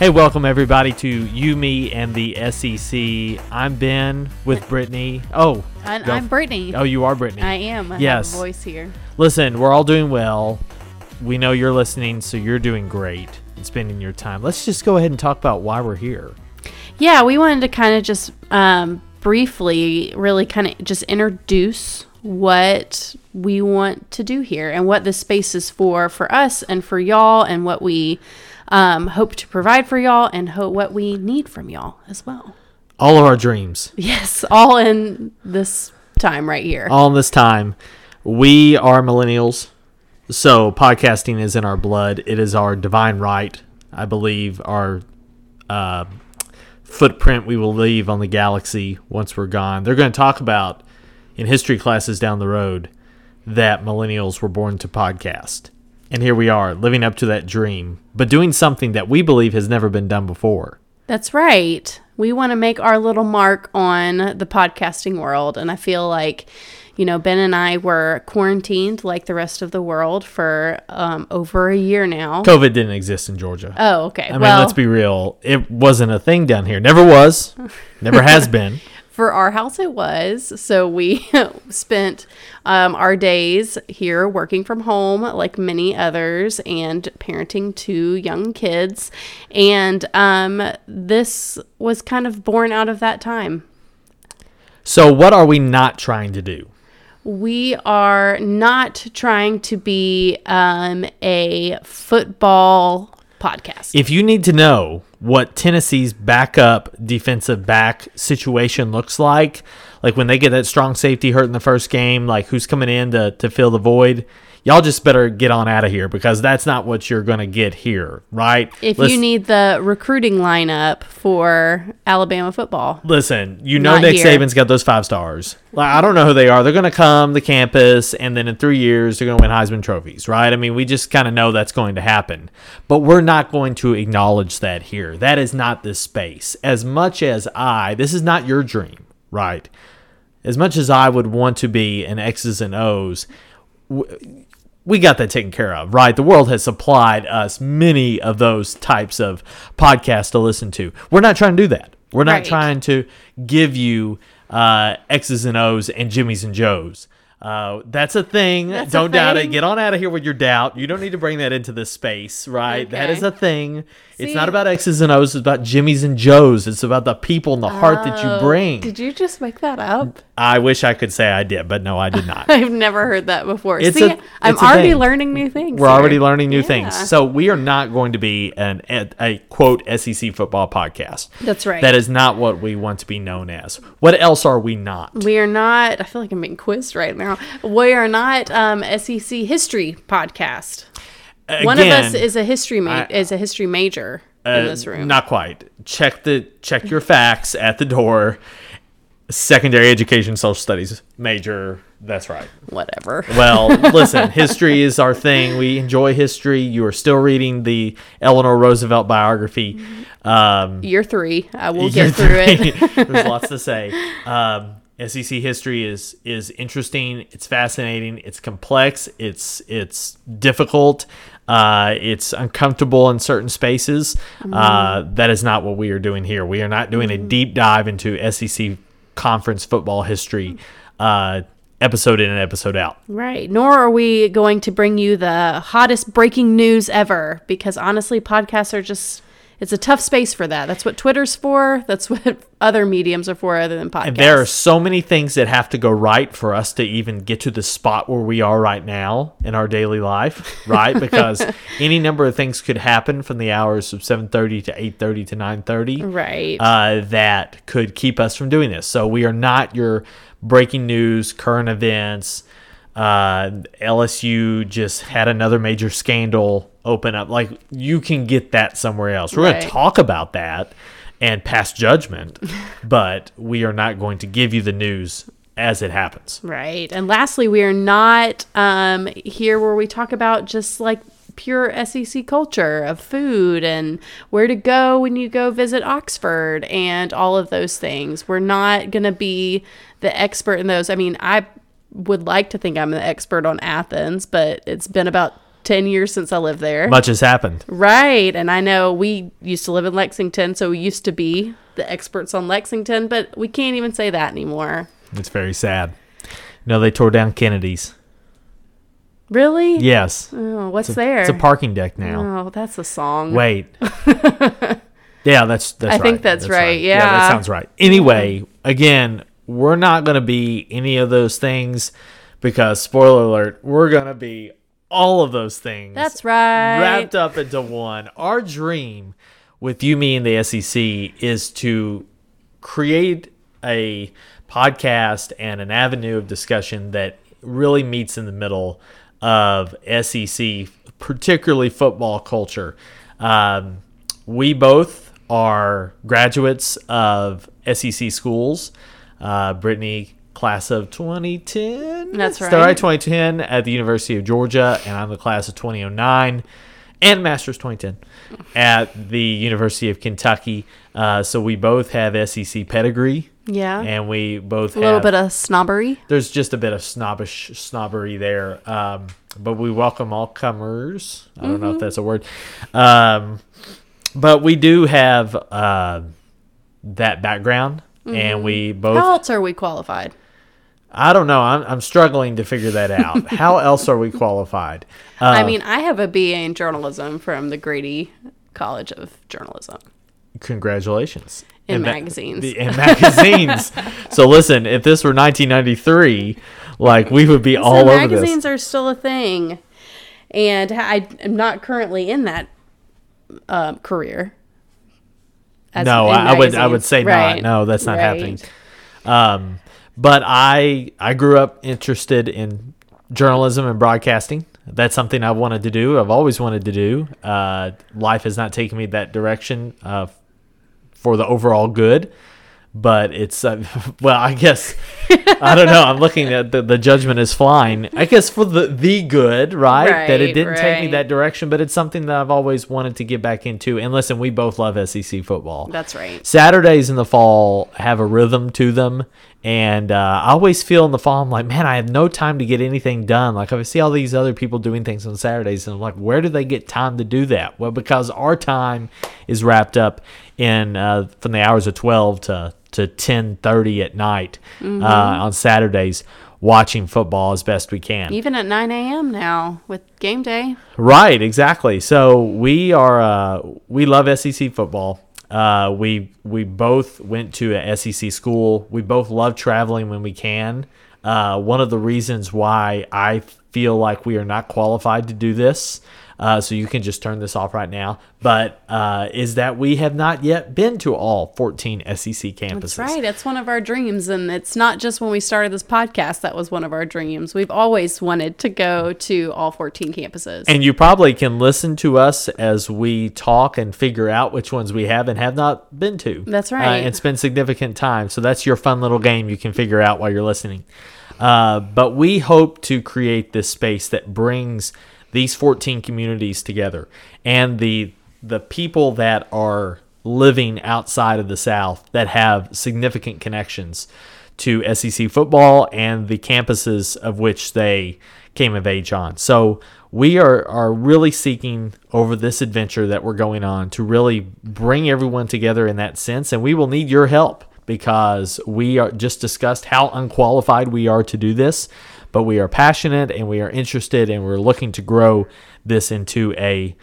Hey, welcome everybody to You, Me, and the SEC. I'm Ben with Brittany. Oh, go- I'm Brittany. Oh, you are Brittany. I am. I Yes. voice here. Listen, we're all doing well. We know you're listening, so you're doing great and spending your time. Let's just go ahead and talk about why we're here. Yeah, we wanted to kind of just um, briefly, really kind of just introduce what we want to do here and what this space is for for us and for y'all and what we um, hope to provide for y'all and hope what we need from y'all as well. All of our dreams, Yes, all in this time right here. all in this time. We are millennials, so podcasting is in our blood. It is our divine right, I believe, our uh, footprint we will leave on the galaxy once we're gone. They're going to talk about in history classes down the road that millennials were born to podcast. And here we are, living up to that dream, but doing something that we believe has never been done before. That's right. We want to make our little mark on the podcasting world. And I feel like, you know, Ben and I were quarantined like the rest of the world for um, over a year now. COVID didn't exist in Georgia. Oh, okay. I mean, let's be real. It wasn't a thing down here. Never was. Never has been. For our house, it was. So we spent um, our days here working from home, like many others, and parenting two young kids. And um, this was kind of born out of that time. So, what are we not trying to do? We are not trying to be um, a football podcast. If you need to know what Tennessee's backup defensive back situation looks like, like when they get that strong safety hurt in the first game, like who's coming in to, to fill the void, y'all just better get on out of here because that's not what you're going to get here, right? if Let's- you need the recruiting lineup for Alabama football, Listen, you know Nick here. Saban's got those five stars. Like I don't know who they are. They're going to come to campus, and then in three years they're going to win Heisman trophies, right? I mean, we just kind of know that's going to happen, but we're not going to acknowledge that here. That is not this space. As much as I, this is not your dream, right? As much as I would want to be an X's and O's, w- we got that taken care of, right? The world has supplied us many of those types of podcasts to listen to. We're not trying to do that. We're not Right. trying to give you uh, X's and O's and Jimmy's and Joe's. Uh, that's a thing. That's don't doubt it. Get on out of here with your doubt. You don't need to bring that into this space, right? That Okay. is a thing. It's not about X's and O's. It's about Jimmy's and Joe's. It's about the people and the heart that you Oh, bring. Did you just make that up? I wish I could say I did, but no, I did not. I've never heard that before. It's See, a- I'm already learning new things. We're already learning new things. So we are not going to be an a, a quote SEC football podcast. That's right. That is not what we want to be known as. What else are we not? We are not. I feel like I'm being quizzed right now. We are not um, SEC history podcast. One of us is a history ma- I- is a history major in uh, this room. Not quite. Check the check your facts at the door. Secondary education, social studies major. That's right. Whatever. Well, listen, history is our thing. We enjoy history. You are still reading the Eleanor Roosevelt biography. Um, Year three. I will get through it. There's lots to say. Um, SEC history is is interesting. It's fascinating. It's complex. It's it's difficult. Uh, it's uncomfortable in certain spaces. Uh, that is not what we are doing here. We are not doing a deep dive into SEC conference football history. Uh, episode in and episode out. Right. Nor are we going to bring you the hottest breaking news ever because honestly, podcasts are just, it's a tough space for that. That's what Twitter's for. That's what other mediums are for other than podcasts. And there are so many things that have to go right for us to even get to the spot where we are right now in our daily life, right? Because any number of things could happen from the hours of 7:30 to 8:30 to 9:30 right. uh, that could keep us from doing this. So we are not your breaking news, current events. Uh, LSU just had another major scandal open up. Like you can get that somewhere else. We're going to talk about that and pass judgment, but we are not going to give you the news as it happens. Right. And lastly, we are not um, here where we talk about just like pure SEC culture of food and where to go when you go visit Oxford and all of those things. We're not going to be the expert in those. I mean, I would like to think I'm the expert on Athens, but it's been about 10 years since I lived there. Much has happened. Right. And I know we used to live in Lexington, so we used to be the experts on Lexington, but we can't even say that anymore. It's very sad. No, they tore down Kennedy's. Really? Yes. Oh, what's It's a, there? It's a parking deck now. Oh, that's a song. Wait. yeah, that's that's I right. think that's right, that yeah. Yeah, that sounds right. Anyway, again, we're not going to be any of those things because spoiler alert, we're going to be all of those things. That's right. Wrapped up into one. Our dream with you, me, and the SEC is to create a podcast and an avenue of discussion that really meets in the middle of SEC, particularly football culture. Um, we both are graduates of SEC schools. Uh, Brittany, class of 2010. That's right, right. 2010 at the University of Georgia, and I'm the class of 2009 and Masters 2010 at the University of Kentucky. Uh, so we both have SEC pedigree, Yeah. and we both a little have- bit of snobbery. there's just a bit of snobbish snobbery there. Um, but we welcome all comers. I don't Mm-hmm. know if that's a word. Um, but we do have uh, that background, and we both. Mm-hmm. How else are we qualified? I don't know. I'm, I'm struggling to figure that out. How else are we qualified? Uh, I mean, I have a BA in journalism from the Grady College of Journalism. congratulations. In magazines. the- in magazines. so listen, if this were 1993, like we would be all so over magazines are still a thing, and I am not currently in that um, career. as- No, I, I would I would say Right. not. No, that's not Right. happening. Um, but I I grew up interested in journalism and broadcasting. That's something I wanted to do. I've always wanted to do. Uh, life has not taken me that direction uh, for the overall good. But it's uh, well, I guess I don't know. I'm looking at the, the judgment is flying. I guess for the the good, right? that it didn't take me that direction, but it's something that I've always wanted to get back into. And listen, we both love SEC football. That's right. Saturdays in the fall have a rhythm to them. And uh, I always feel in the fall, I'm like, man, I have no time to get anything done. Like, I see all these other people doing things on Saturdays, and I'm like, where do they get time to do that? Well, because our time is wrapped up in uh, from the hours of 12 to, to 10.30 at night uh, on Saturdays, watching football as best we can. Even at 9 a.m. now with game day. Right, exactly. So we are uh, we love SEC football. Uh, we we both went to a SEC school. We both love traveling when we can. Uh, one of the reasons why I feel like we are not qualified to do this, uh, so you can just turn this off right now, but uh, is that we have not yet been to all 14 SEC campuses. That's right. It's one of our dreams. And it's not just when we started this podcast that was one of our dreams. We've always wanted to go to all 14 campuses. And you probably can listen to us as we talk and figure out which ones we have and have not been to. That's Uh, right. and spend significant time. So that's your fun little game you can figure out while you're listening. Uh, but we hope to create this space that brings these 14 communities together and the the people that are living outside of the South that have significant connections to SEC football and the campuses of which they came of age on. So we are, are really seeking over this adventure that we're going on to really bring everyone together in that sense. And we will need your help because we are just discussed how unqualified we are to do this, but we are passionate and we are interested and we're looking to grow this into a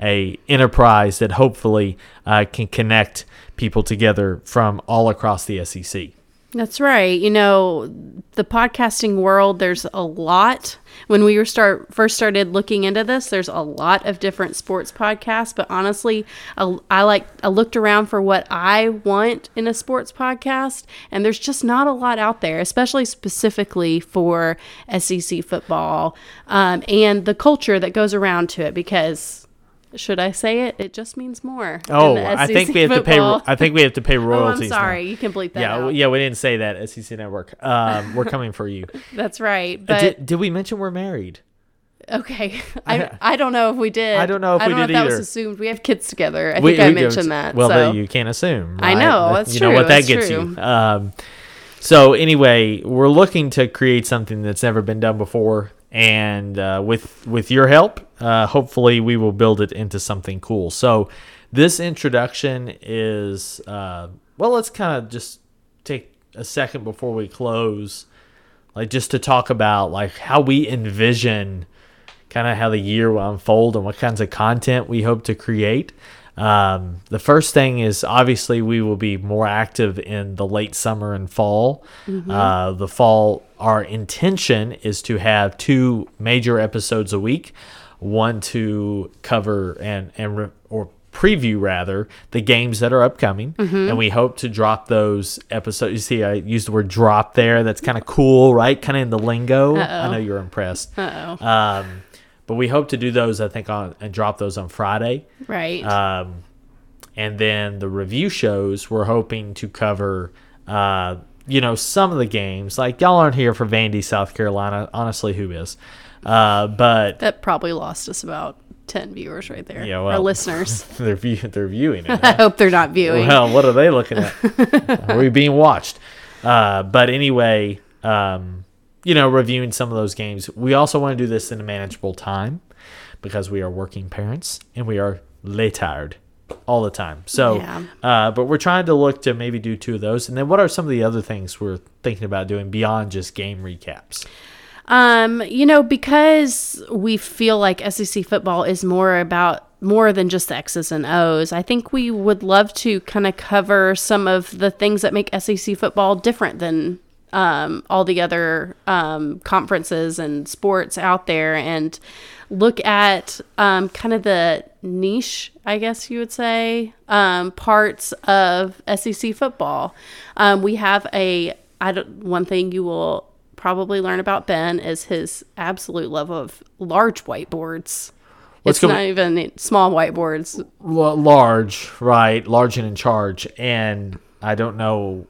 a enterprise that hopefully uh, can connect people together from all across the SEC. That's right. You know, the podcasting world, there's a lot. When we were start first started looking into this, there's a lot of different sports podcasts. But honestly, I, I like I looked around for what I want in a sports podcast, and there's just not a lot out there, especially specifically for SEC football um, and the culture that goes around to it. Because should I say it? It just means more. Oh, I think we have football. to pay. I think we have to pay Oh, royalties. I'm now. sorry. You can bleep that Yeah, out. yeah, we didn't say that. SEC Network. Um, we're coming for you. That's right. Uh, But did, did we mention we're married? Okay. I, I don't know if we did. I don't know if I we don't know did if that was either. assumed. We have kids together. I We- think I we do. mentioned that. Well, so. you can't assume. I know, That- that's you know what true, that that's gets true. you. Um, so anyway, we're looking to create something that's never been done before, and uh, with with your help, uh, hopefully we will build it into something cool. So this introduction is uh, well. Let's kind of just take a second before we close, like just to talk about like how we envision kind of how the year will unfold and what kinds of content we hope to create. Um, the first thing is obviously we will be more active in the late summer and fall. Uh, the fall, our intention is to have two major episodes a week, one to cover and and re- or preview rather the games that are upcoming, and we hope to drop those episodes. You see, I used the word drop there. That's kind of cool, right? Kind of in the lingo. I Uh-oh. know you're impressed. Uh oh. Um, but we hope to do those, I think, on and drop those on Friday. Right. Um, and then the review shows, we're hoping to cover, uh, you know, some of the games. Like y'all aren't here for Vandy, South Carolina. Honestly, who is? Uh, but that probably lost us about 10 viewers right there. Yeah, well. listeners. they're view- they're viewing it. I hope they're not viewing. well, what are they looking at? are we being watched? Uh, but anyway, um, you know, reviewing some of those games. We also want to do this in a manageable time because we are working parents and we are lay tired all the time. So, Yeah. uh, but we're trying to look to maybe do two of those. And then what are some of the other things we're thinking about doing beyond just game recaps? Um, you know, because we feel like SEC football is more about more than just the X's and O's. I think we would love to kind of cover some of the things that make SEC football different than um, all the other um, conferences and sports out there, and look at um, kind of the niche, I guess you would say, um, parts of SEC football. Um, we have a I don't, one thing you will probably learn about Ben is his absolute love of large whiteboards. Let's it's go- not even small whiteboards. L- large, right? Large and in charge. And I don't know.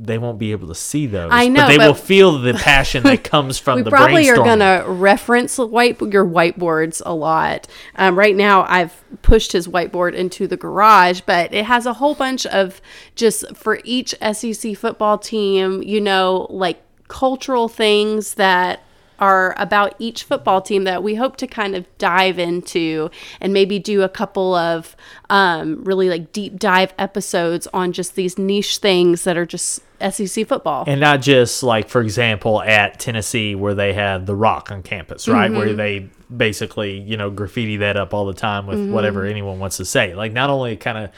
They won't be able to see those. I know, but they but- will feel the passion that comes from the. We the probably are going to reference white your whiteboards a lot. Um, right now, I've pushed his whiteboard into the garage, but it has a whole bunch of just for each SEC football team, you know, like cultural things that are about each football team that we hope to kind of dive into and maybe do a couple of um, really like deep dive episodes on just these niche things that are just SEC football. and not just like for example at Tennessee where they have the rock on campus, right? Where Mm-hmm. they basically, you know, graffiti that up all the time with Mm-hmm. whatever anyone wants to say. Like not only kind of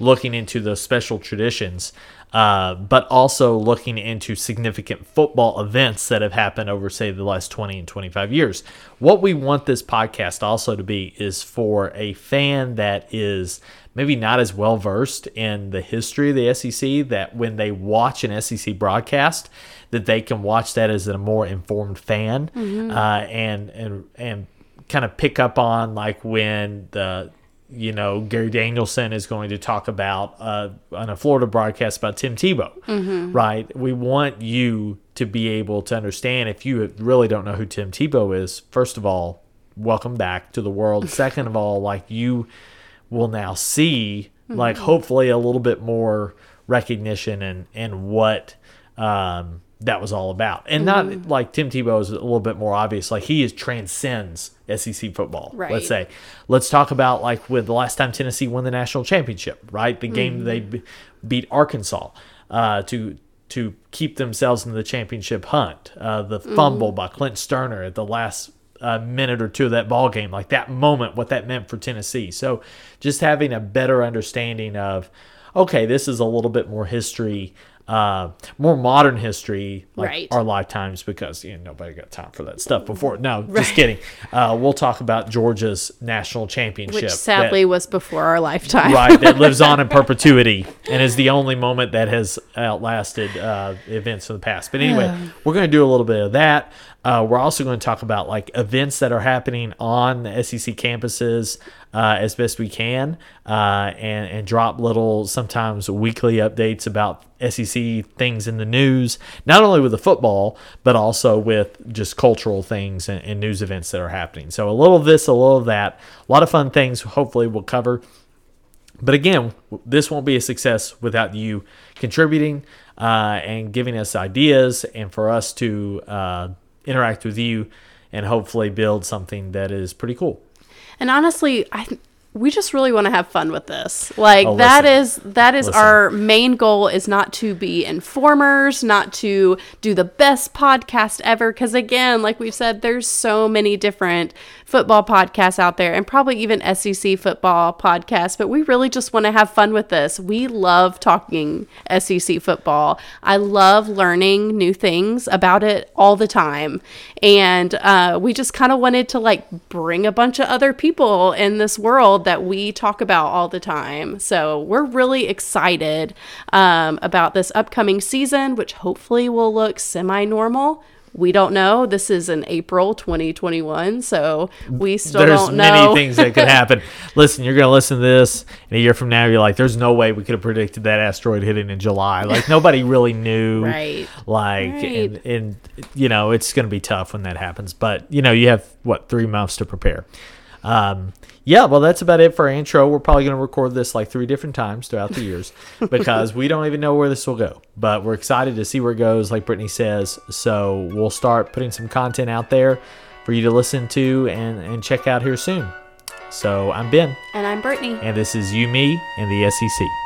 looking into the special traditions, uh, but also looking into significant football events that have happened over, say, the last 20 and 25 years. What we want this podcast also to be is for a fan that is maybe not as well versed in the history of the SEC that when they watch an SEC broadcast, that they can watch that as a more informed fan uh, and and and kind of pick up on like when the you know Gary Danielson is going to talk about uh, on a Florida broadcast about Tim Tebow, right? We want you to be able to understand if you really don't know who Tim Tebow is. First of all, welcome back to the world. Second of all, like you will now see like hopefully a little bit more recognition and and what um that was all about. And not like tim tebow is a little bit more obvious. Like he is transcends sec football Right. let's say. Let's talk about like with the last time tennessee won the national championship right? The game they b- beat arkansas uh to to keep themselves in the championship hunt. Uh the fumble by Clint Stoerner at the last a minute or two of that ball game, like that moment, what that meant for Tennessee. So just having a better understanding of, okay, this is a little bit more history, uh, more modern history, like Right. our lifetimes, because you know nobody got time for that stuff before. No, just kidding. Uh, we'll talk about Georgia's national championship, which that- sadly was before our lifetime. right that lives on in perpetuity and is the only moment that has outlasted uh, events in the past but anyway we're going to do a little bit of that uh, we're also going to talk about like events that are happening on the sec campuses uh, as best we can uh, and, and drop little sometimes weekly updates about sec things in the news not only with the football but also with just cultural things and, and news events that are happening. So a little of this a little of that a lot of fun things hopefully we'll cover. But again, this won't be a success without you contributing uh, and giving us ideas and for us to uh, interact with you and hopefully build something that is pretty cool. And honestly, I we just really want to have fun with this. Like Oh, that is that is Listen. our main goal is not to be informers, not to do the best podcast ever cuz again, like we've said there's so many different football podcasts out there and probably even SEC football podcasts, but we really just want to have fun with this. We love talking SEC football. I love learning new things about it all the time. And uh, we just kind of wanted to like bring a bunch of other people in this world that we talk about all the time. So we're really excited um, about this upcoming season, which hopefully will look semi normal. We don't know. This is in April 2021, so we still there's don't know. many things that could happen. listen, you're gonna listen to this, and a year from now, you're like, "There's no way we could have predicted that asteroid hitting in July." Like nobody really knew. Right. Like, Right. And, and you know, it's gonna be tough when that happens. But you know, you have what three months to prepare. Um, yeah, well, that's about it for our intro. We're probably going to record this like three different times throughout the years because we don't even know where this will go. But we're excited to see where it goes, like Brittany says. So we'll start putting some content out there for you to listen to and, and check out here soon. So I'm Ben, And I'm Brittany. and this is You, Me, and the SEC.